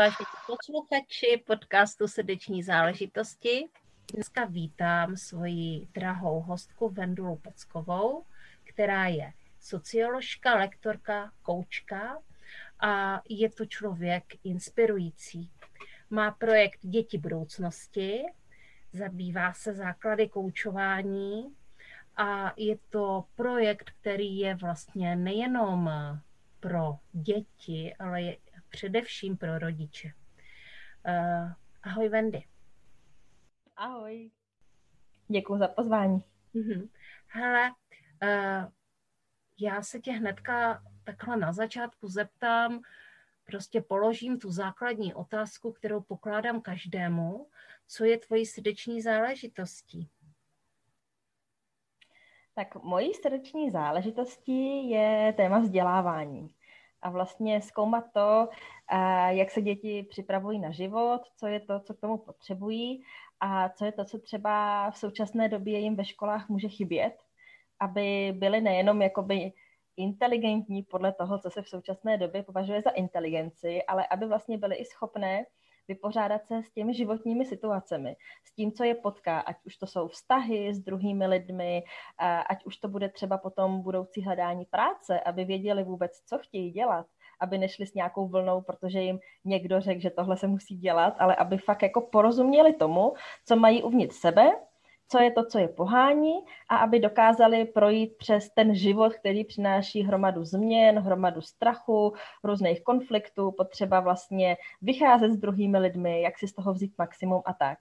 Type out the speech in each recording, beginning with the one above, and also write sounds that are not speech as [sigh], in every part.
Vážení posluchači podcastu Srdeční záležitosti, dneska vítám svoji drahou hostku Vendulu Peckovou, která je socioložka, lektorka, koučka a je to člověk inspirující. Má projekt Děti budoucnosti, zabývá se základy koučování a je to projekt, který je vlastně nejenom pro děti, ale je především pro rodiče. Uh, ahoj Wendy. Ahoj. Děkuji za pozvání. Uh-huh. Hele, uh, já se tě hnedka takhle na začátku zeptám, prostě položím tu základní otázku, kterou pokládám každému. Co je tvojí srdeční záležitostí? Tak mojí srdeční záležitostí je téma vzdělávání a vlastně zkoumat to, jak se děti připravují na život, co je to, co k tomu potřebují a co je to, co třeba v současné době jim ve školách může chybět, aby byly nejenom jakoby inteligentní podle toho, co se v současné době považuje za inteligenci, ale aby vlastně byly i schopné vypořádat se s těmi životními situacemi, s tím, co je potká, ať už to jsou vztahy s druhými lidmi, ať už to bude třeba potom budoucí hledání práce, aby věděli vůbec, co chtějí dělat, aby nešli s nějakou vlnou, protože jim někdo řekl, že tohle se musí dělat, ale aby fakt jako porozuměli tomu, co mají uvnitř sebe co je to, co je pohání a aby dokázali projít přes ten život, který přináší hromadu změn, hromadu strachu, různých konfliktů, potřeba vlastně vycházet s druhými lidmi, jak si z toho vzít maximum a tak.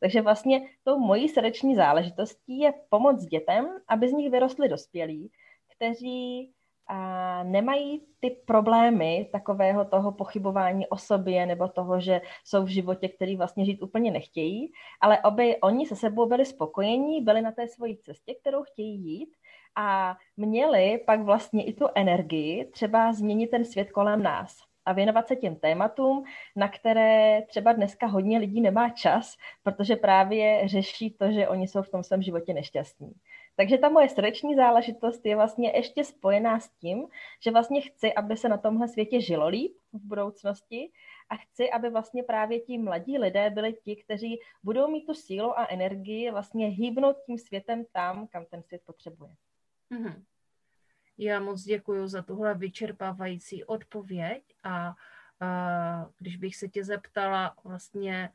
Takže vlastně tou mojí srdeční záležitostí je pomoct dětem, aby z nich vyrostli dospělí, kteří a nemají ty problémy takového toho pochybování o sobě nebo toho, že jsou v životě, který vlastně žít úplně nechtějí, ale aby oni se sebou byli spokojení, byli na té svojí cestě, kterou chtějí jít a měli pak vlastně i tu energii třeba změnit ten svět kolem nás a věnovat se těm tématům, na které třeba dneska hodně lidí nemá čas, protože právě řeší to, že oni jsou v tom svém životě nešťastní. Takže ta moje srdeční záležitost je vlastně ještě spojená s tím, že vlastně chci, aby se na tomhle světě žilo líp v budoucnosti a chci, aby vlastně právě ti mladí lidé byli ti, kteří budou mít tu sílu a energii vlastně hýbnout tím světem tam, kam ten svět potřebuje. Mm-hmm. Já moc děkuji za tuhle vyčerpávající odpověď a, a když bych se tě zeptala vlastně,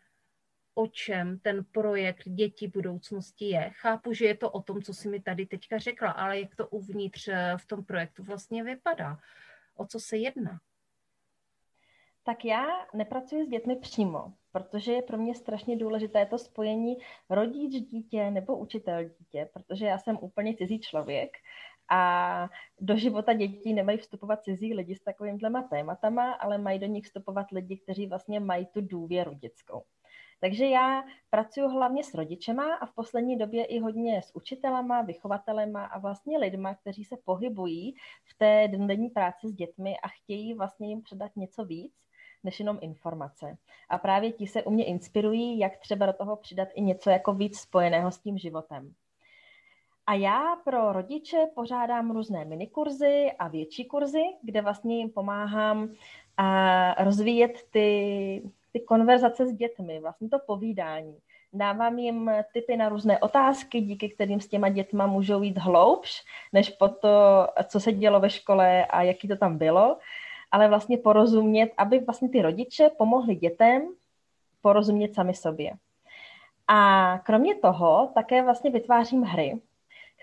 o čem ten projekt Děti budoucnosti je. Chápu, že je to o tom, co jsi mi tady teďka řekla, ale jak to uvnitř eh, v tom projektu vlastně vypadá? O co se jedná? Tak já nepracuji s dětmi přímo, protože je pro mě strašně důležité to spojení rodič dítě nebo učitel dítě, protože já jsem úplně cizí člověk a do života dětí nemají vstupovat cizí lidi s takovýmhle tématama, ale mají do nich vstupovat lidi, kteří vlastně mají tu důvěru dětskou. Takže já pracuji hlavně s rodičema a v poslední době i hodně s učitelama, vychovatelema a vlastně lidma, kteří se pohybují v té denní práci s dětmi a chtějí vlastně jim předat něco víc než jenom informace. A právě ti se u mě inspirují, jak třeba do toho přidat i něco jako víc spojeného s tím životem. A já pro rodiče pořádám různé minikurzy a větší kurzy, kde vlastně jim pomáhám a rozvíjet ty ty konverzace s dětmi, vlastně to povídání. Dávám jim typy na různé otázky, díky kterým s těma dětma můžou jít hloubš, než po to, co se dělo ve škole a jaký to tam bylo, ale vlastně porozumět, aby vlastně ty rodiče pomohli dětem porozumět sami sobě. A kromě toho také vlastně vytvářím hry,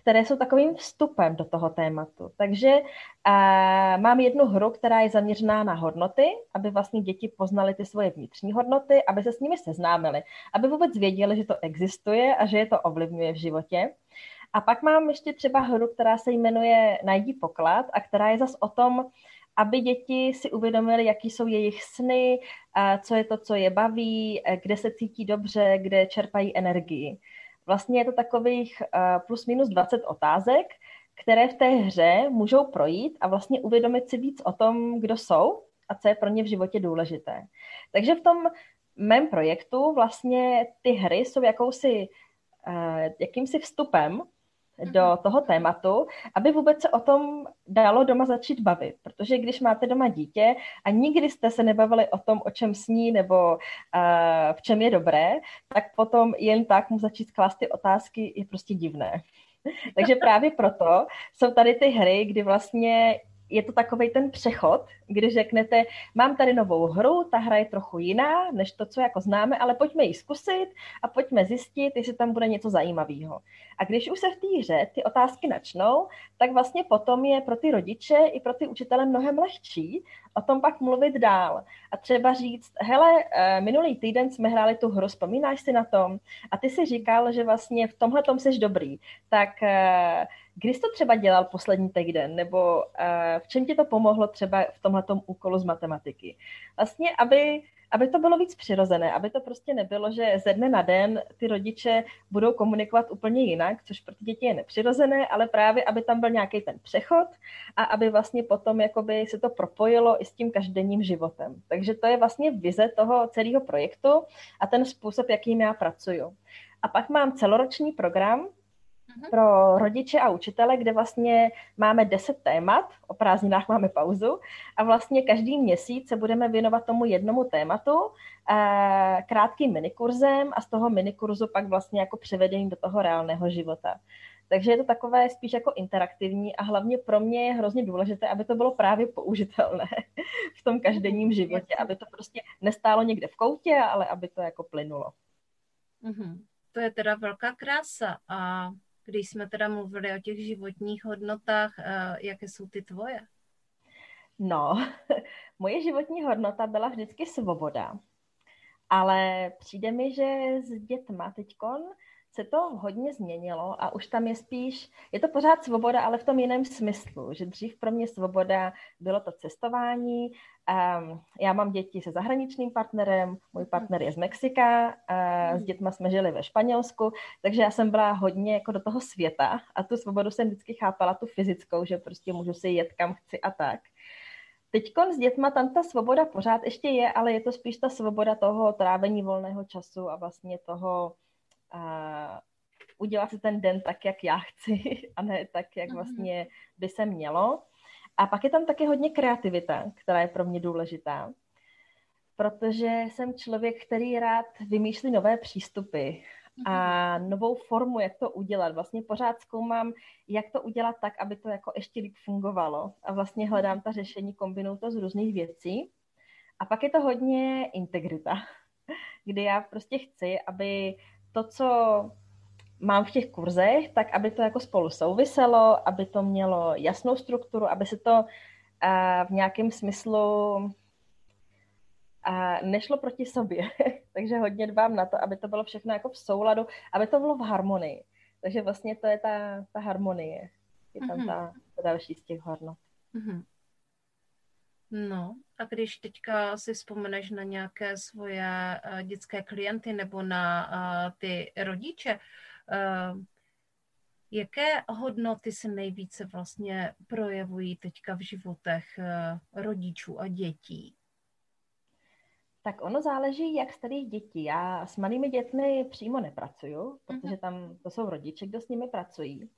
které jsou takovým vstupem do toho tématu. Takže uh, mám jednu hru, která je zaměřená na hodnoty, aby vlastně děti poznaly ty svoje vnitřní hodnoty, aby se s nimi seznámily, aby vůbec věděli, že to existuje a že je to ovlivňuje v životě. A pak mám ještě třeba hru, která se jmenuje Najdi poklad a která je zas o tom, aby děti si uvědomily, jaký jsou jejich sny, co je to, co je baví, kde se cítí dobře, kde čerpají energii. Vlastně je to takových plus minus 20 otázek, které v té hře můžou projít a vlastně uvědomit si víc o tom, kdo jsou a co je pro ně v životě důležité. Takže v tom mém projektu vlastně ty hry jsou jakousi, jakýmsi vstupem do mhm. toho tématu, aby vůbec se o tom dalo doma začít bavit. Protože když máte doma dítě a nikdy jste se nebavili o tom, o čem sní nebo uh, v čem je dobré, tak potom jen tak mu začít klást ty otázky je prostě divné. [laughs] Takže právě proto jsou tady ty hry, kdy vlastně je to takový ten přechod, kdy řeknete, mám tady novou hru, ta hra je trochu jiná, než to, co jako známe, ale pojďme ji zkusit a pojďme zjistit, jestli tam bude něco zajímavého. A když už se v té hře ty otázky načnou, tak vlastně potom je pro ty rodiče i pro ty učitele mnohem lehčí o tom pak mluvit dál. A třeba říct, hele, eh, minulý týden jsme hráli tu hru, vzpomínáš si na tom? A ty si říkal, že vlastně v tomhle tom jsi dobrý. Tak eh, kdy jsi to třeba dělal poslední týden? Nebo v čem ti to pomohlo třeba v tomhle úkolu z matematiky? Vlastně, aby aby to bylo víc přirozené, aby to prostě nebylo, že ze dne na den ty rodiče budou komunikovat úplně jinak, což pro ty děti je nepřirozené, ale právě, aby tam byl nějaký ten přechod a aby vlastně potom jakoby se to propojilo i s tím každodenním životem. Takže to je vlastně vize toho celého projektu a ten způsob, jakým já pracuju. A pak mám celoroční program, Mhm. pro rodiče a učitele, kde vlastně máme 10 témat, o prázdninách máme pauzu a vlastně každý měsíc se budeme věnovat tomu jednomu tématu eh, krátkým minikurzem a z toho minikurzu pak vlastně jako převedení do toho reálného života. Takže je to takové spíš jako interaktivní a hlavně pro mě je hrozně důležité, aby to bylo právě použitelné [laughs] v tom každodenním životě, aby to prostě nestálo někde v koutě, ale aby to jako plynulo. Mm-hmm. To je teda velká krása a když jsme teda mluvili o těch životních hodnotách, eh, jaké jsou ty tvoje? No, [laughs] moje životní hodnota byla vždycky svoboda. Ale přijde mi, že s dětma teďkon se to hodně změnilo a už tam je spíš, je to pořád svoboda, ale v tom jiném smyslu, že dřív pro mě svoboda bylo to cestování. Um, já mám děti se zahraničním partnerem, můj partner je z Mexika, uh, s dětma jsme žili ve Španělsku, takže já jsem byla hodně jako do toho světa a tu svobodu jsem vždycky chápala tu fyzickou, že prostě můžu si jet kam chci a tak. Teď s dětma tam ta svoboda pořád ještě je, ale je to spíš ta svoboda toho trávení volného času a vlastně toho a udělat si ten den tak, jak já chci [laughs] a ne tak, jak mhm. vlastně by se mělo. A pak je tam taky hodně kreativita, která je pro mě důležitá, protože jsem člověk, který rád vymýšlí nové přístupy a mhm. novou formu, jak to udělat. Vlastně pořád zkoumám, jak to udělat tak, aby to jako ještě líp fungovalo. A vlastně hledám ta řešení, kombinuju to z různých věcí. A pak je to hodně integrita, [laughs] kdy já prostě chci, aby to, co mám v těch kurzech, tak aby to jako spolu souviselo, aby to mělo jasnou strukturu, aby se to uh, v nějakém smyslu uh, nešlo proti sobě. [laughs] Takže hodně dbám na to, aby to bylo všechno jako v souladu, aby to bylo v harmonii. Takže vlastně to je ta, ta harmonie. Je tam mm-hmm. ta, ta další z těch hodnot. Mm-hmm. No, a když teďka si vzpomeneš na nějaké svoje uh, dětské klienty nebo na uh, ty rodiče, uh, jaké hodnoty se nejvíce vlastně projevují teďka v životech uh, rodičů a dětí? Tak ono záleží, jak starých dětí. Já s malými dětmi přímo nepracuju, protože mhm. tam to jsou rodiče, kdo s nimi pracují.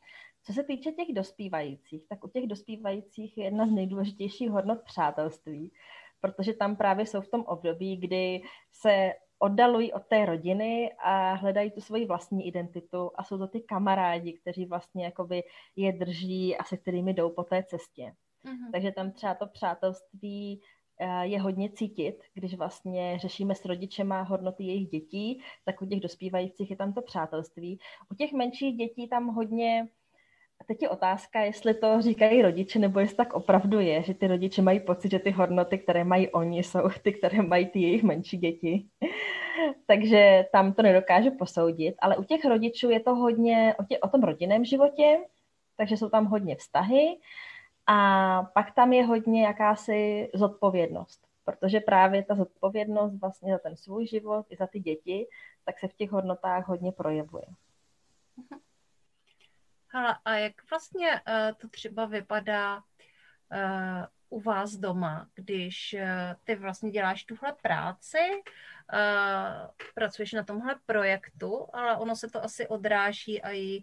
Co se týče těch dospívajících, tak u těch dospívajících je jedna z nejdůležitějších hodnot přátelství, protože tam právě jsou v tom období, kdy se oddalují od té rodiny a hledají tu svoji vlastní identitu a jsou to ty kamarádi, kteří vlastně jakoby je drží a se kterými jdou po té cestě. Mm-hmm. Takže tam třeba to přátelství eh, je hodně cítit, když vlastně řešíme s rodičema hodnoty jejich dětí, tak u těch dospívajících je tam to přátelství. U těch menších dětí tam hodně a teď je otázka, jestli to říkají rodiče, nebo jestli tak opravdu je, že ty rodiče mají pocit, že ty hodnoty, které mají oni, jsou [laughs] ty, které mají ty jejich menší děti. Takže tam to nedokážu posoudit, ale u těch rodičů je to hodně o, tě, o tom rodinném životě, takže jsou tam hodně vztahy A pak tam je hodně jakási zodpovědnost, protože právě ta zodpovědnost vlastně za ten svůj život i za ty děti, tak se v těch hodnotách hodně projevuje. Hele, a jak vlastně uh, to třeba vypadá uh, u vás doma, když uh, ty vlastně děláš tuhle práci, uh, pracuješ na tomhle projektu, ale ono se to asi odráží i,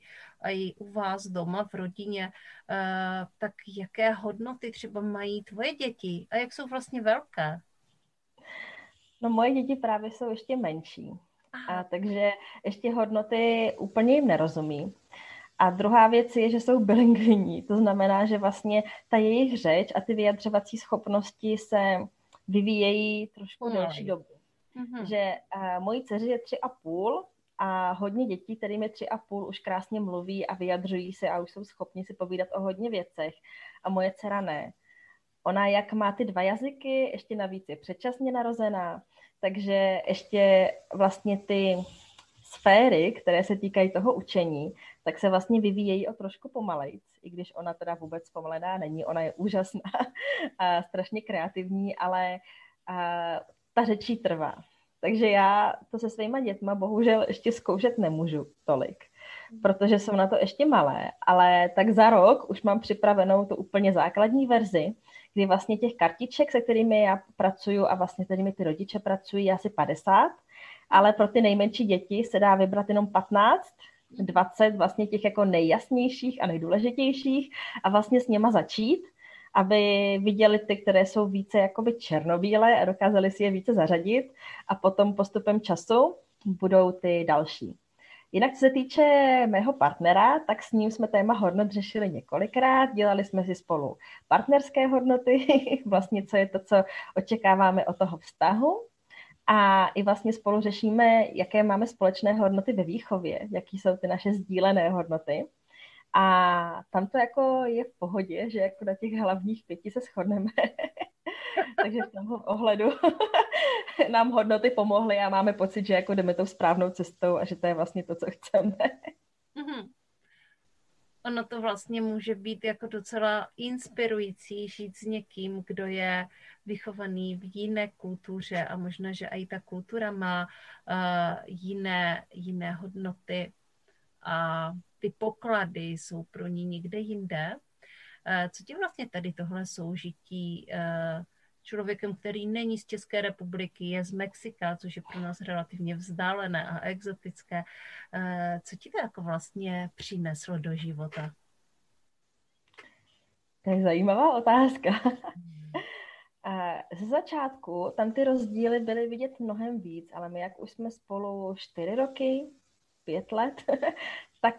i u vás doma v rodině, uh, tak jaké hodnoty třeba mají tvoje děti a jak jsou vlastně velké? No moje děti právě jsou ještě menší, a takže ještě hodnoty úplně jim nerozumí. A druhá věc je, že jsou bilingvní, to znamená, že vlastně ta jejich řeč a ty vyjadřovací schopnosti se vyvíjejí trošku no. delší dobu. Mm-hmm. Že uh, mojí dceři je tři a půl a hodně dětí, kterým je tři a půl, už krásně mluví a vyjadřují se a už jsou schopni si povídat o hodně věcech. A moje dcera ne. Ona jak má ty dva jazyky, ještě navíc je předčasně narozená, takže ještě vlastně ty sféry, které se týkají toho učení, tak se vlastně vyvíjejí o trošku pomalejc, i když ona teda vůbec pomalená není, ona je úžasná [laughs] a strašně kreativní, ale a, ta řečí trvá. Takže já to se svýma dětma bohužel ještě zkoušet nemůžu tolik, protože jsou na to ještě malé, ale tak za rok už mám připravenou tu úplně základní verzi, kdy vlastně těch kartiček, se kterými já pracuju a vlastně kterými ty rodiče pracují, asi 50, ale pro ty nejmenší děti se dá vybrat jenom 15, 20 vlastně těch jako nejjasnějších a nejdůležitějších a vlastně s něma začít, aby viděli ty, které jsou více jakoby černobílé a dokázali si je více zařadit a potom postupem času budou ty další. Jinak, co se týče mého partnera, tak s ním jsme téma hodnot řešili několikrát, dělali jsme si spolu partnerské hodnoty, [laughs] vlastně co je to, co očekáváme od toho vztahu. A i vlastně spolu řešíme, jaké máme společné hodnoty ve výchově, jaký jsou ty naše sdílené hodnoty. A tam to jako je v pohodě, že jako na těch hlavních pěti se shodneme. [laughs] Takže v tomhle ohledu [laughs] nám hodnoty pomohly a máme pocit, že jako jdeme tou správnou cestou a že to je vlastně to, co chceme. Mm-hmm. Ono to vlastně může být jako docela inspirující žít s někým, kdo je vychovaný v jiné kultuře a možná, že i ta kultura má uh, jiné, jiné hodnoty a ty poklady jsou pro ní někde jinde. Uh, co ti vlastně tady tohle soužití uh, člověkem, který není z České republiky, je z Mexika, což je pro nás relativně vzdálené a exotické. Eh, co ti to jako vlastně přineslo do života? To je zajímavá otázka. [laughs] Ze začátku tam ty rozdíly byly vidět mnohem víc, ale my jak už jsme spolu čtyři roky, pět let, [laughs] tak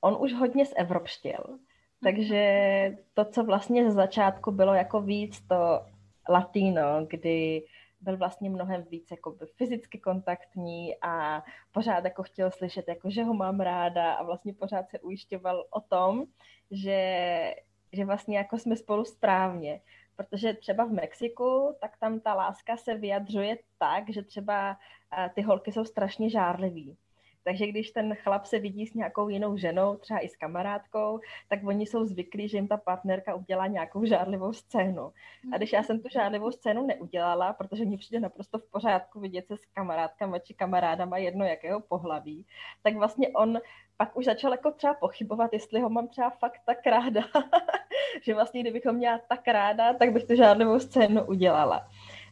on už hodně zevropštěl. Takže to, co vlastně ze začátku bylo jako víc to latino, kdy byl vlastně mnohem víc jako fyzicky kontaktní a pořád jako chtěl slyšet, jako, že ho mám ráda a vlastně pořád se ujišťoval o tom, že, že vlastně jako jsme spolu správně. Protože třeba v Mexiku, tak tam ta láska se vyjadřuje tak, že třeba eh, ty holky jsou strašně žárlivý. Takže když ten chlap se vidí s nějakou jinou ženou, třeba i s kamarádkou, tak oni jsou zvyklí, že jim ta partnerka udělá nějakou žádlivou scénu. A když já jsem tu žádlivou scénu neudělala, protože mi přijde naprosto v pořádku vidět se s kamarádkama či kamarádama jedno jakého pohlaví, tak vlastně on pak už začal jako třeba pochybovat, jestli ho mám třeba fakt tak ráda, [laughs] že vlastně kdybych ho měla tak ráda, tak bych tu žádlivou scénu udělala.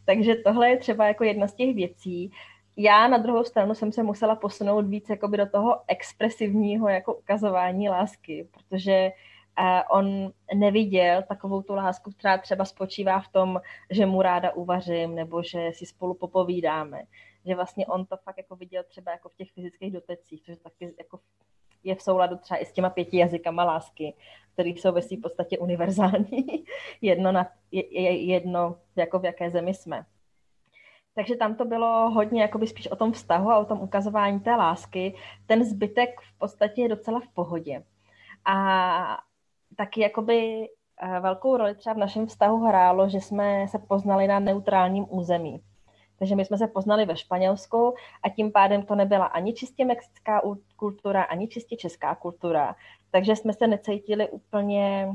Takže tohle je třeba jako jedna z těch věcí, já na druhou stranu jsem se musela posunout víc jakoby do toho expresivního jako ukazování lásky, protože uh, on neviděl takovou tu lásku, která třeba spočívá v tom, že mu ráda uvařím nebo že si spolu popovídáme. Že vlastně on to fakt jako viděl třeba jako v těch fyzických dotecích, což taky jako je v souladu třeba i s těma pěti jazykama lásky, které jsou ve své podstatě univerzální. [laughs] jedno, na, jedno jako v jaké zemi jsme. Takže tam to bylo hodně jakoby spíš o tom vztahu a o tom ukazování té lásky. Ten zbytek v podstatě je docela v pohodě. A taky jakoby eh, velkou roli třeba v našem vztahu hrálo, že jsme se poznali na neutrálním území. Takže my jsme se poznali ve Španělsku a tím pádem to nebyla ani čistě mexická kultura, ani čistě česká kultura. Takže jsme se necítili úplně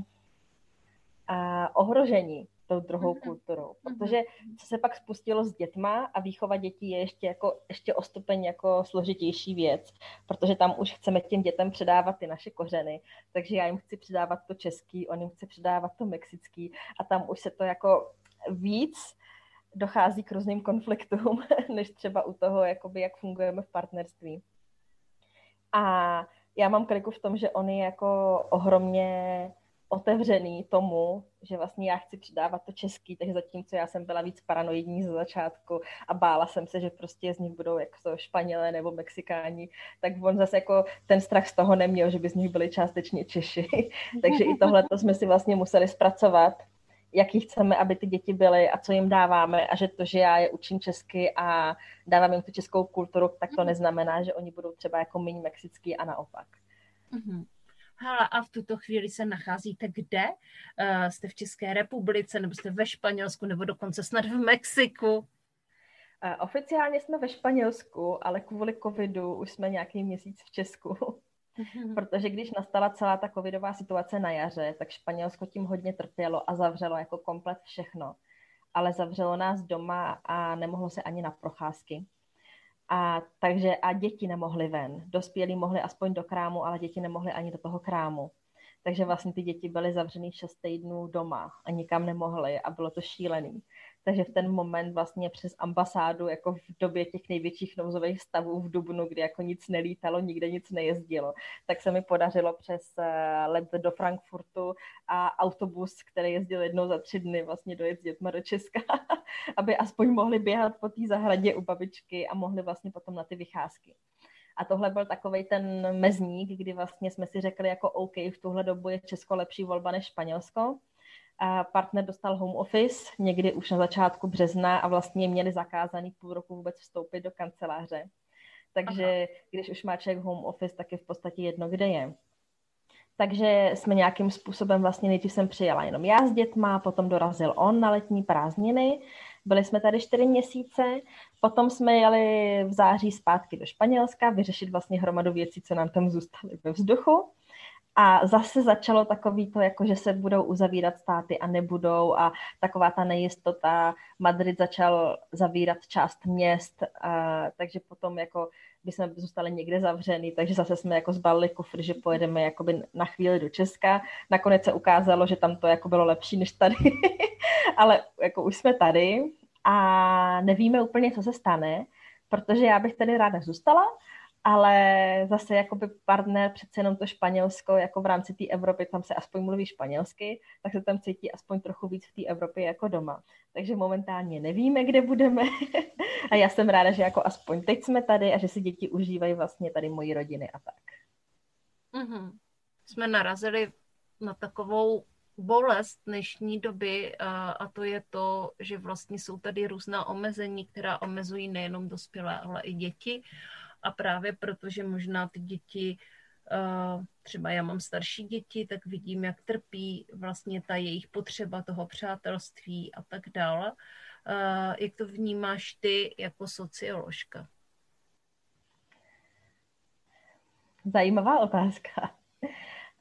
a ohrožení tou druhou mm-hmm. kulturou. Mhm. Protože co se pak spustilo s dětma a výchova dětí je ještě, jako, ještě o stupeň jako složitější věc, protože tam už chceme těm dětem předávat ty naše kořeny, takže já jim chci předávat to český, on jim chce předávat to mexický a tam už se to jako víc dochází k různým konfliktům, [laughs] než třeba u toho, jakoby, jak fungujeme v partnerství. A já mám kliku v tom, že on je jako ohromně otevřený tomu, že vlastně já chci přidávat to český, takže zatímco já jsem byla víc paranoidní ze začátku a bála jsem se, že prostě z nich budou jako to Španělé nebo Mexikáni, tak on zase jako ten strach z toho neměl, že by z nich byli částečně Češi. [laughs] takže i tohle to jsme si vlastně museli zpracovat, jaký chceme, aby ty děti byly a co jim dáváme a že to, že já je učím česky a dávám jim tu českou kulturu, tak to mhm. neznamená, že oni budou třeba jako méně mexický a naopak. Mm-hmm. Hele, a v tuto chvíli se nacházíte kde? Uh, jste v České republice, nebo jste ve Španělsku, nebo dokonce snad v Mexiku? Uh, oficiálně jsme ve Španělsku, ale kvůli covidu už jsme nějaký měsíc v Česku. Mhm. Protože když nastala celá ta covidová situace na jaře, tak Španělsko tím hodně trpělo a zavřelo jako komplet všechno. Ale zavřelo nás doma a nemohlo se ani na procházky. A takže a děti nemohly ven. Dospělí mohli aspoň do krámu, ale děti nemohly ani do toho krámu. Takže vlastně ty děti byly zavřený šest týdnů doma a nikam nemohly a bylo to šílený takže v ten moment vlastně přes ambasádu, jako v době těch největších nouzových stavů v Dubnu, kdy jako nic nelítalo, nikde nic nejezdilo, tak se mi podařilo přes eh, let do Frankfurtu a autobus, který jezdil jednou za tři dny, vlastně dojet s dětma do Česka, [laughs] aby aspoň mohli běhat po té zahradě u babičky a mohli vlastně potom na ty vycházky. A tohle byl takový ten mezník, kdy vlastně jsme si řekli jako OK, v tuhle dobu je Česko lepší volba než Španělsko a partner dostal home office někdy už na začátku března a vlastně měli zakázaný půl roku vůbec vstoupit do kanceláře. Takže Aha. když už má člověk home office, tak je v podstatě jedno, kde je. Takže jsme nějakým způsobem vlastně nejdřív jsem přijela jenom já s dětma, potom dorazil on na letní prázdniny, byli jsme tady čtyři měsíce, potom jsme jeli v září zpátky do Španělska vyřešit vlastně hromadu věcí, co nám tam zůstaly ve vzduchu. A zase začalo takový to, jako že se budou uzavírat státy a nebudou a taková ta nejistota. Madrid začal zavírat část měst, a, takže potom jako by jsme zůstali někde zavřený, takže zase jsme jako zbalili kufr, že pojedeme jakoby na chvíli do Česka. Nakonec se ukázalo, že tam to jako bylo lepší než tady, [laughs] ale jako už jsme tady a nevíme úplně, co se stane, protože já bych tady ráda zůstala, ale zase jakoby partner, přece jenom to Španělsko, jako v rámci té Evropy, tam se aspoň mluví španělsky, tak se tam cítí aspoň trochu víc v té Evropě jako doma. Takže momentálně nevíme, kde budeme [laughs] a já jsem ráda, že jako aspoň teď jsme tady a že si děti užívají vlastně tady mojí rodiny a tak. Mm-hmm. Jsme narazili na takovou bolest dnešní doby a to je to, že vlastně jsou tady různá omezení, která omezují nejenom dospělé, ale i děti a právě protože možná ty děti, eh, třeba já mám starší děti, tak vidím, jak trpí vlastně ta jejich potřeba toho přátelství a tak dále. Eh, jak to vnímáš ty jako socioložka? Zajímavá otázka.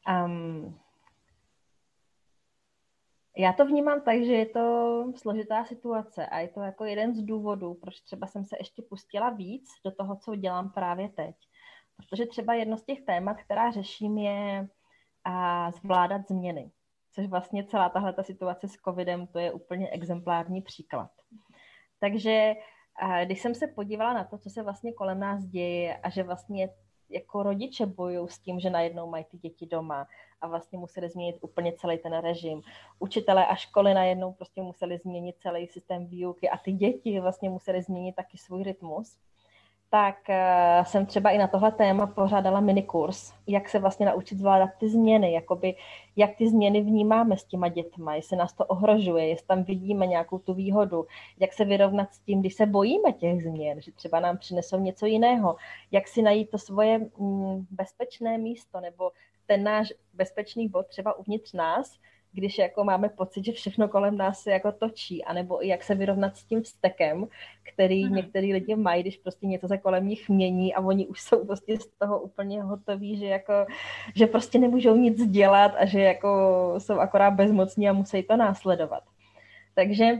Um, já to vnímám tak, že je to složitá situace a je to jako jeden z důvodů, proč třeba jsem se ještě pustila víc do toho, co dělám právě teď. Protože třeba jedno z těch témat, která řeším, je a zvládat změny. Což vlastně celá tahle ta situace s covidem, to je úplně exemplární příklad. Takže když jsem se podívala na to, co se vlastně kolem nás děje a že vlastně jako rodiče bojují s tím, že najednou mají ty děti doma a vlastně museli změnit úplně celý ten režim. Učitelé a školy najednou prostě museli změnit celý systém výuky a ty děti vlastně museli změnit taky svůj rytmus tak uh, jsem třeba i na tohle téma pořádala minikurs, jak se vlastně naučit zvládat ty změny, jakoby, jak ty změny vnímáme s těma dětma, jestli nás to ohrožuje, jestli tam vidíme nějakou tu výhodu, jak se vyrovnat s tím, když se bojíme těch změn, že třeba nám přinesou něco jiného, jak si najít to svoje mm, bezpečné místo nebo ten náš bezpečný bod třeba uvnitř nás, když jako máme pocit, že všechno kolem nás se jako točí, anebo i jak se vyrovnat s tím vztekem, který mm. některý lidi mají, když prostě něco se kolem nich mění a oni už jsou prostě z toho úplně hotoví, že jako, že prostě nemůžou nic dělat a že jako jsou akorát bezmocní a musí to následovat. Takže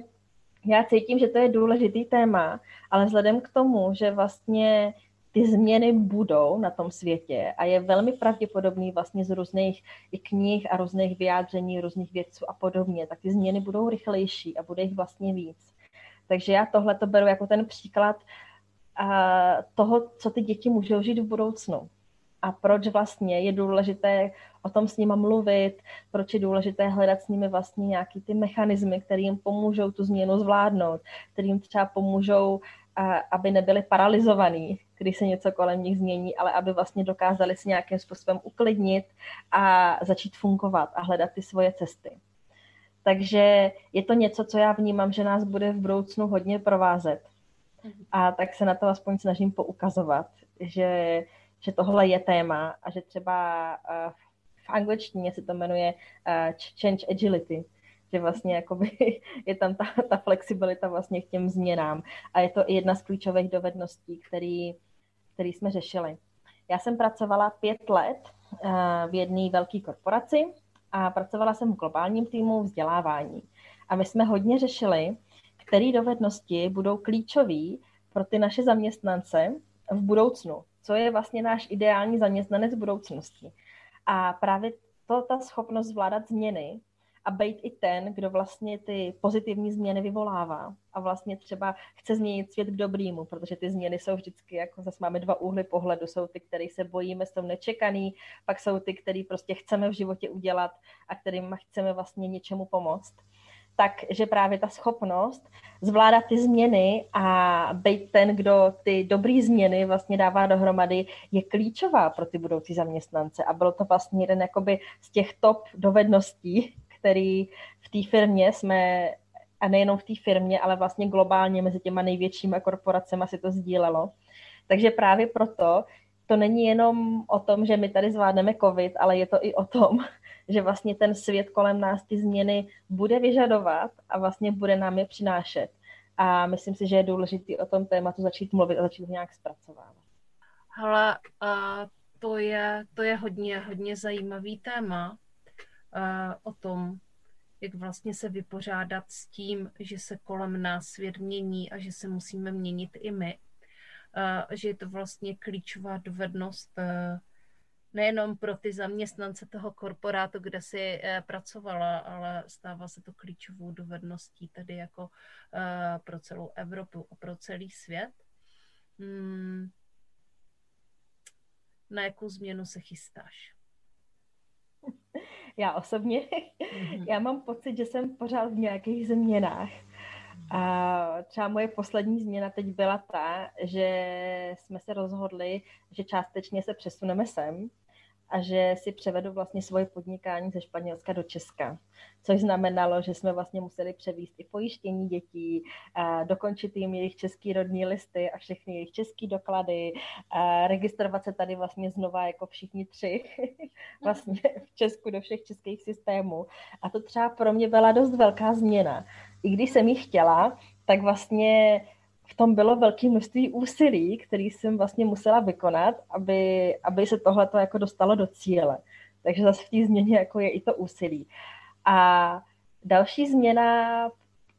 já cítím, že to je důležitý téma, ale vzhledem k tomu, že vlastně ty změny budou na tom světě a je velmi pravděpodobný vlastně z různých i knih a různých vyjádření různých vědců a podobně, tak ty změny budou rychlejší a bude jich vlastně víc. Takže já tohle to beru jako ten příklad toho, co ty děti můžou žít v budoucnu. A proč vlastně je důležité o tom s nima mluvit, proč je důležité hledat s nimi vlastně nějaký ty mechanismy, které jim pomůžou tu změnu zvládnout, které jim třeba pomůžou, aby nebyli paralizovaní, když se něco kolem nich změní, ale aby vlastně dokázali si nějakým způsobem uklidnit a začít fungovat a hledat ty svoje cesty. Takže je to něco, co já vnímám, že nás bude v budoucnu hodně provázet. A tak se na to aspoň snažím poukazovat, že, že tohle je téma a že třeba uh, v angličtině se to jmenuje uh, change agility, že vlastně jakoby [laughs] je tam ta, ta flexibilita vlastně k těm změnám. A je to jedna z klíčových dovedností, který, který jsme řešili. Já jsem pracovala pět let uh, v jedné velké korporaci a pracovala jsem v globálním týmu vzdělávání. A my jsme hodně řešili, které dovednosti budou klíčové pro ty naše zaměstnance v budoucnu. Co je vlastně náš ideální zaměstnanec v budoucnosti. A právě to, ta schopnost zvládat změny a být i ten, kdo vlastně ty pozitivní změny vyvolává. A vlastně třeba chce změnit svět k dobrýmu, protože ty změny jsou vždycky, jako zase máme dva úhly pohledu, jsou ty, které se bojíme, jsou nečekaný, pak jsou ty, které prostě chceme v životě udělat a kterým chceme vlastně něčemu pomoct. Takže právě ta schopnost zvládat ty změny a být ten, kdo ty dobré změny vlastně dává dohromady, je klíčová pro ty budoucí zaměstnance. A bylo to vlastně jeden jakoby z těch top dovedností, který v té firmě jsme, a nejenom v té firmě, ale vlastně globálně mezi těma největšíma korporacemi si to sdílelo. Takže právě proto to není jenom o tom, že my tady zvládneme COVID, ale je to i o tom, [laughs] že vlastně ten svět kolem nás ty změny bude vyžadovat a vlastně bude nám je přinášet. A myslím si, že je důležité o tom tématu začít mluvit a začít nějak zpracovávat. Hele, uh, to je, to je hodně, hodně zajímavý téma o tom, jak vlastně se vypořádat s tím, že se kolem nás svět mění a že se musíme měnit i my. Uh, že je to vlastně klíčová dovednost uh, nejenom pro ty zaměstnance toho korporátu, kde si eh, pracovala, ale stává se to klíčovou dovedností tedy jako eh, pro celou Evropu a pro celý svět. Hmm. Na jakou změnu se chystáš? Já osobně, mm-hmm. já mám pocit, že jsem pořád v nějakých změnách. A třeba moje poslední změna teď byla ta, že jsme se rozhodli, že částečně se přesuneme sem, a že si převedu vlastně svoje podnikání ze Španělska do Česka. Což znamenalo, že jsme vlastně museli převíst i pojištění dětí, a dokončit jim jejich český rodní listy a všechny jejich český doklady, a registrovat se tady vlastně znova jako všichni tři [laughs] vlastně v Česku do všech českých systémů. A to třeba pro mě byla dost velká změna. I když jsem ji chtěla, tak vlastně v tom bylo velké množství úsilí, který jsem vlastně musela vykonat, aby, aby se tohle jako dostalo do cíle. Takže zase v té změně jako je i to úsilí. A další změna,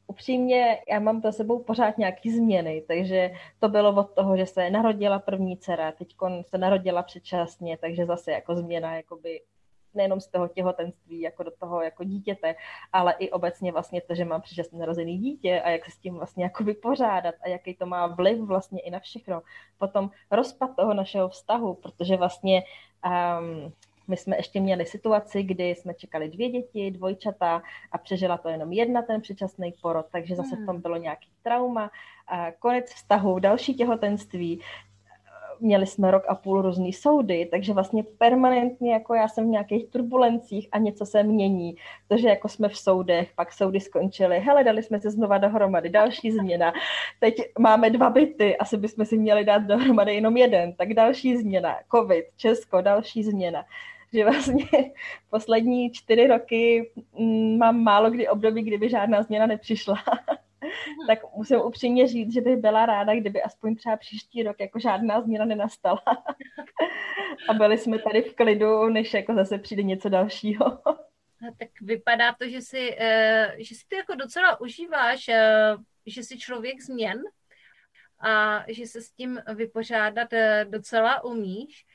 upřímně, já mám za sebou pořád nějaké změny, takže to bylo od toho, že se narodila první dcera, teď se narodila předčasně, takže zase jako změna jakoby nejenom z toho těhotenství jako do toho jako dítěte, ale i obecně vlastně to, že mám předčasně narozený dítě a jak se s tím vlastně jako vypořádat a jaký to má vliv vlastně i na všechno. Potom rozpad toho našeho vztahu, protože vlastně um, my jsme ještě měli situaci, kdy jsme čekali dvě děti, dvojčata a přežila to jenom jedna ten předčasný porod, takže zase v tom hmm. bylo nějaký trauma. A konec vztahu, další těhotenství, měli jsme rok a půl různý soudy, takže vlastně permanentně jako já jsem v nějakých turbulencích a něco se mění. Takže jako jsme v soudech, pak soudy skončily, hele, dali jsme se znova dohromady, další změna. Teď máme dva byty, asi bychom si měli dát dohromady jenom jeden, tak další změna, covid, Česko, další změna. že vlastně [laughs] poslední čtyři roky mm, mám málo kdy období, kdyby žádná změna nepřišla. [laughs] [laughs] Tak musím upřímně říct, že bych byla ráda, kdyby aspoň třeba příští rok jako žádná změna nenastala. [laughs] a byli jsme tady v klidu, než jako zase přijde něco dalšího. [laughs] tak vypadá to, že si, eh, že si to jako docela užíváš, eh, že jsi člověk změn a že se s tím vypořádat eh, docela umíš.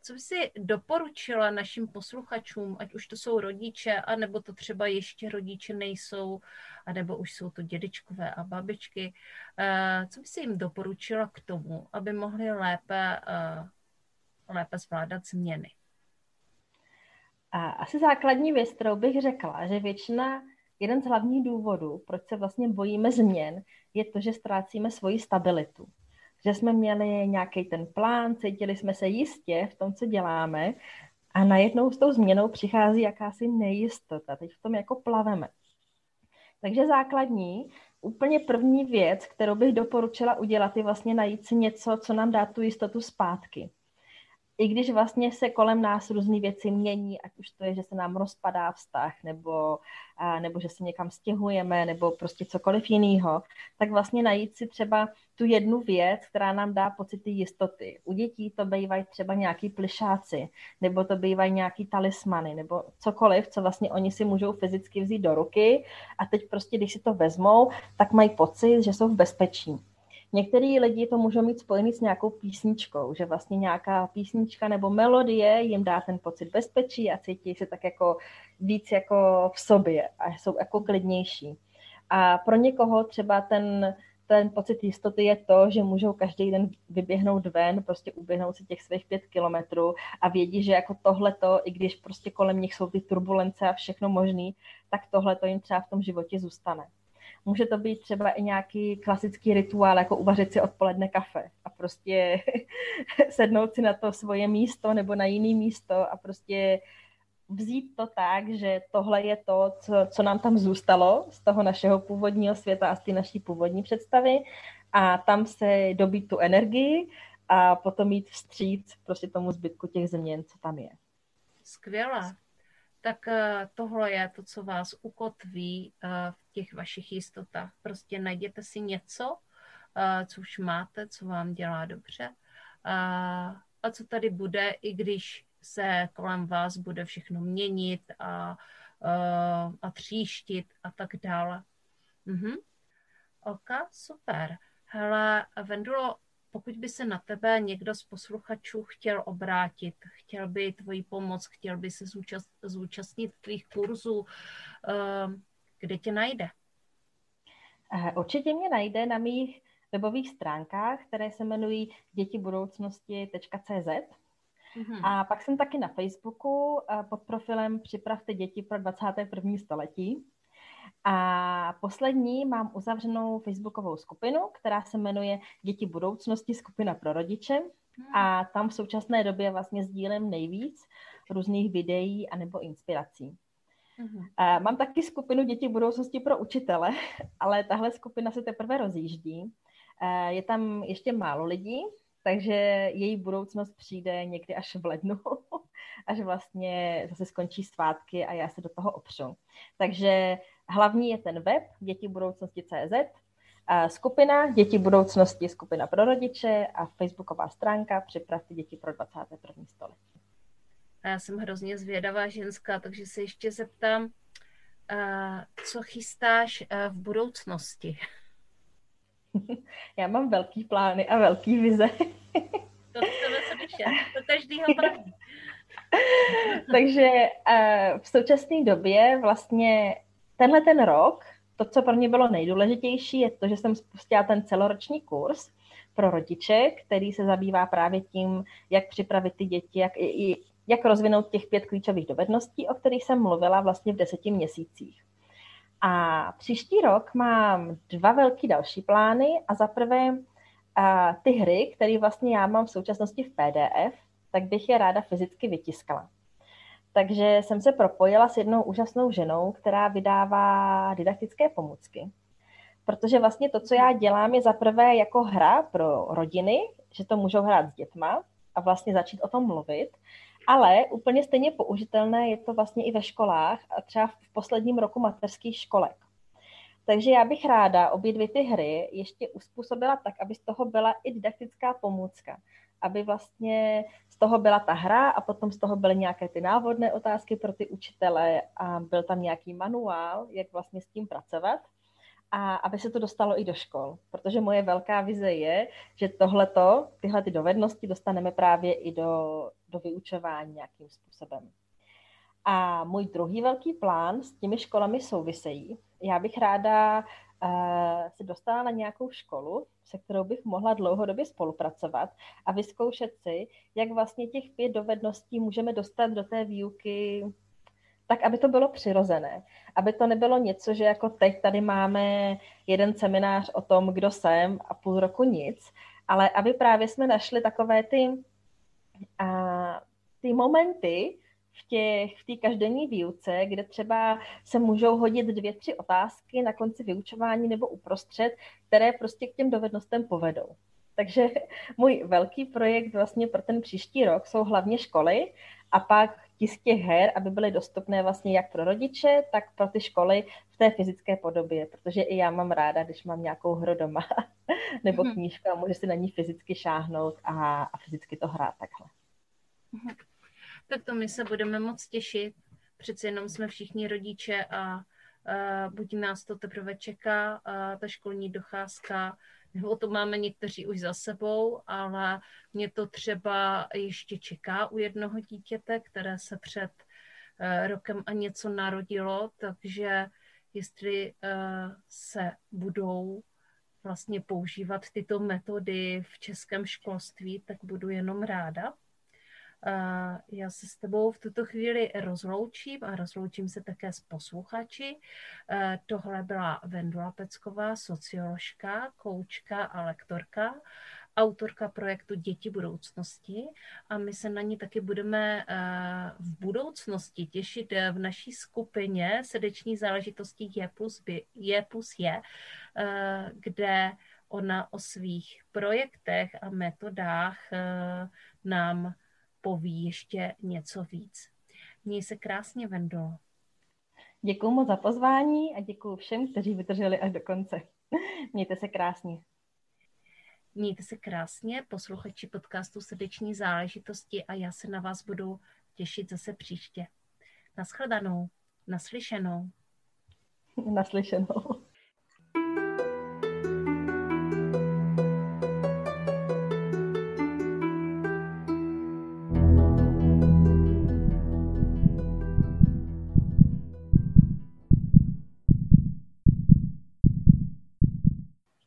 Co by si doporučila našim posluchačům, ať už to jsou rodiče, anebo to třeba ještě rodiče nejsou, anebo už jsou to dědečkové a babičky. Co by si jim doporučila k tomu, aby mohli lépe, lépe zvládat změny? Asi základní věc, kterou bych řekla, že většina, jeden z hlavních důvodů, proč se vlastně bojíme změn, je to, že ztrácíme svoji stabilitu. Že jsme měli nějaký ten plán, cítili jsme se jistě v tom, co děláme a najednou s tou změnou přichází jakási nejistota. Teď v tom jako plaveme. Takže základní, úplně první věc, kterou bych doporučila udělat, je vlastně najít si něco, co nám dá tu jistotu zpátky i když vlastně se kolem nás různé věci mění, ať už to je, že se nám rozpadá vztah, nebo, a, nebo že se někam stěhujeme, nebo prostě cokoliv jiného, tak vlastně najít si třeba tu jednu věc, která nám dá pocity jistoty. U dětí to bývají třeba nějaký plišáci, nebo to bývají nějaký talismany, nebo cokoliv, co vlastně oni si můžou fyzicky vzít do ruky a teď prostě, když si to vezmou, tak mají pocit, že jsou v bezpečí. Některý lidi to můžou mít spojený s nějakou písničkou, že vlastně nějaká písnička nebo melodie jim dá ten pocit bezpečí a cítí se tak jako víc jako v sobě a jsou jako klidnější. A pro někoho třeba ten, ten pocit jistoty je to, že můžou každý den vyběhnout ven, prostě uběhnout si těch svých pět kilometrů a vědí, že jako tohleto, i když prostě kolem nich jsou ty turbulence a všechno možný, tak tohle to jim třeba v tom životě zůstane. Může to být třeba i nějaký klasický rituál, jako uvařit si odpoledne kafe a prostě [laughs] sednout si na to svoje místo nebo na jiný místo a prostě vzít to tak, že tohle je to, co, co nám tam zůstalo z toho našeho původního světa a z té naší původní představy a tam se dobít tu energii a potom mít vstříc prostě tomu zbytku těch změn, co tam je. Skvělé tak eh, tohle je to, co vás ukotví eh, v těch vašich jistotách. Prostě najděte si něco, eh, co už máte, co vám dělá dobře a co tady bude, i když se kolem vás bude všechno měnit a, a tříštit a tak dále. Mhm. Ok, super. Hele, Vendulo, pokud by se na tebe někdo z posluchačů chtěl obrátit, chtěl by tvoji pomoc, chtěl by se zúčast, zúčastnit tvých kurzů, ehm, kde tě najde? Eh, určitě mě najde na mých webových stránkách, které se jmenují dětibudoucnosti.cz. Mm-hmm. A pak jsem taky na Facebooku eh, pod profilem Připravte děti pro 21. století. A poslední mám uzavřenou facebookovou skupinu, která se jmenuje Děti budoucnosti, skupina pro rodiče. Hmm. A tam v současné době vlastně sdílím nejvíc různých videí anebo inspirací. A mám taky skupinu Děti budoucnosti pro učitele, [laughs] ale tahle skupina se teprve rozjíždí. Je tam ještě málo lidí, takže její budoucnost přijde někdy až v lednu, [laughs] až vlastně zase skončí svátky a já se do toho opřu. Takže hlavní je ten web děti budoucnosti.cz, skupina Děti budoucnosti, skupina pro rodiče a facebooková stránka Připravte děti pro 21. století. A já jsem hrozně zvědavá ženská, takže se ještě zeptám, co chystáš v budoucnosti? [laughs] Já mám velký plány a velký vize. [laughs] To chceme slyšet, to každýho praví. [laughs] Takže v současné době vlastně tenhle ten rok, to, co pro mě bylo nejdůležitější, je to, že jsem spustila ten celoroční kurz pro rodiče, který se zabývá právě tím, jak připravit ty děti, jak, i, jak rozvinout těch pět klíčových dovedností, o kterých jsem mluvila vlastně v deseti měsících. A příští rok mám dva velký další plány a za prvé ty hry, které vlastně já mám v současnosti v PDF, tak bych je ráda fyzicky vytiskala. Takže jsem se propojila s jednou úžasnou ženou, která vydává didaktické pomůcky. Protože vlastně to, co já dělám, je zaprvé jako hra pro rodiny, že to můžou hrát s dětma a vlastně začít o tom mluvit. Ale úplně stejně použitelné je to vlastně i ve školách a třeba v posledním roku mateřských školek. Takže já bych ráda obě dvě ty hry ještě uspůsobila tak, aby z toho byla i didaktická pomůcka. Aby vlastně z toho byla ta hra a potom z toho byly nějaké ty návodné otázky pro ty učitele a byl tam nějaký manuál, jak vlastně s tím pracovat a aby se to dostalo i do škol. Protože moje velká vize je, že tohleto, tyhle ty dovednosti dostaneme právě i do, do vyučování nějakým způsobem. A můj druhý velký plán s těmi školami souvisejí. Já bych ráda se dostala na nějakou školu, se kterou bych mohla dlouhodobě spolupracovat a vyzkoušet si, jak vlastně těch pět dovedností můžeme dostat do té výuky tak, aby to bylo přirozené. Aby to nebylo něco, že jako teď tady máme jeden seminář o tom, kdo jsem a půl roku nic, ale aby právě jsme našli takové ty, a, ty momenty, v té v té každodenní výuce, kde třeba se můžou hodit dvě, tři otázky na konci vyučování nebo uprostřed, které prostě k těm dovednostem povedou. Takže [laughs] můj velký projekt vlastně pro ten příští rok jsou hlavně školy a pak tisk těch her, aby byly dostupné vlastně jak pro rodiče, tak pro ty školy v té fyzické podobě, protože i já mám ráda, když mám nějakou hru doma [laughs] nebo mm-hmm. knížku a můžu si na ní fyzicky šáhnout a, a fyzicky to hrát takhle. Tak to my se budeme moc těšit. Přece jenom jsme všichni rodiče a uh, buď nás to teprve čeká, uh, ta školní docházka, nebo to máme někteří už za sebou, ale mě to třeba ještě čeká u jednoho dítěte, které se před uh, rokem a něco narodilo, takže jestli uh, se budou vlastně používat tyto metody v českém školství, tak budu jenom ráda. Já se s tebou v tuto chvíli rozloučím a rozloučím se také s posluchači. Tohle byla Vendula Pecková, socioložka, koučka a lektorka autorka projektu Děti budoucnosti a my se na ní taky budeme v budoucnosti těšit v naší skupině srdeční záležitosti Je plus, B, je, plus je, kde ona o svých projektech a metodách nám poví ještě něco víc. Měj se krásně, Vendo. Děkuji moc za pozvání a děkuji všem, kteří vydrželi až do konce. [laughs] Mějte se krásně. Mějte se krásně, posluchači podcastu Srdeční záležitosti a já se na vás budu těšit zase příště. Naschledanou, naslyšenou. [laughs] Naslyšenou.